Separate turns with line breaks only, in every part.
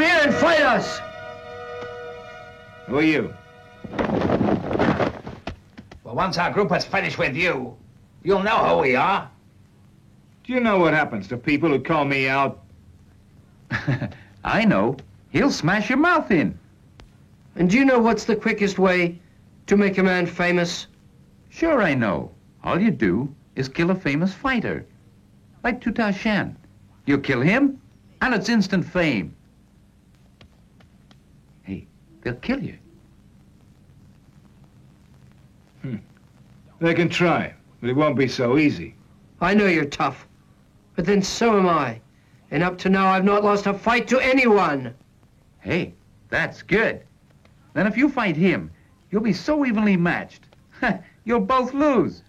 Come here and fight us!
Who are you?
Well, once our group has finished with you, you'll know who we are.
Do you know what happens to people who call me out?
I know. He'll smash your mouth in.
And do you know what's the quickest way to make a man famous?
Sure I know. All you do is kill a famous fighter. Like Tutar Shan. You kill him, and it's instant fame. Hey, they'll kill you. Hmm.
They can try, but it won't be so easy.
I know you're tough, but then so am I. And up to now, I've not lost a fight to anyone.
Hey, that's good. Then if you fight him, you'll be so evenly matched. you'll both lose.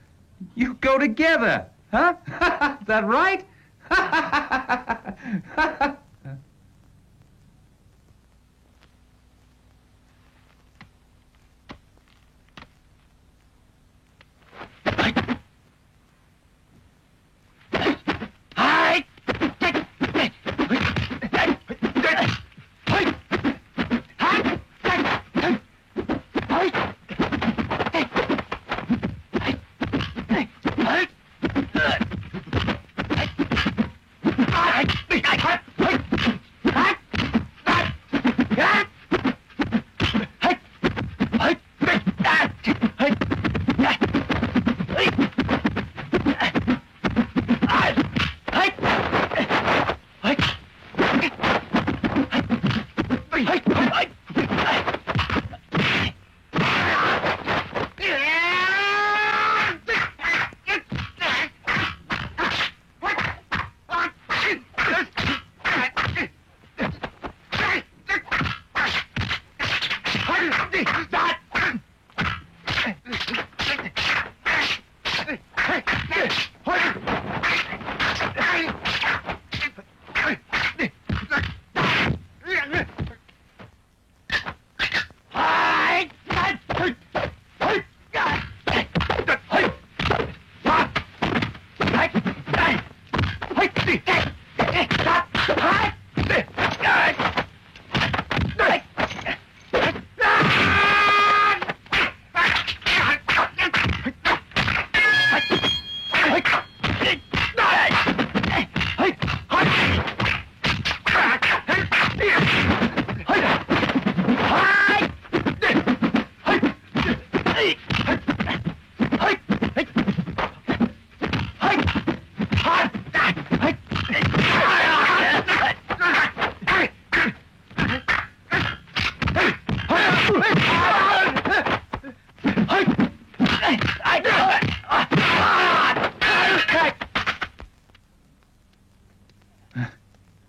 You go together, huh? Is that right?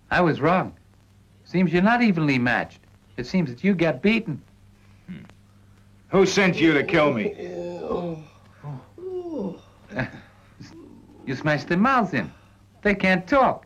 I was wrong. Seems you're not evenly matched. It seems that you got beaten.
Who sent you to kill me?
You smashed their mouths in. They can't talk.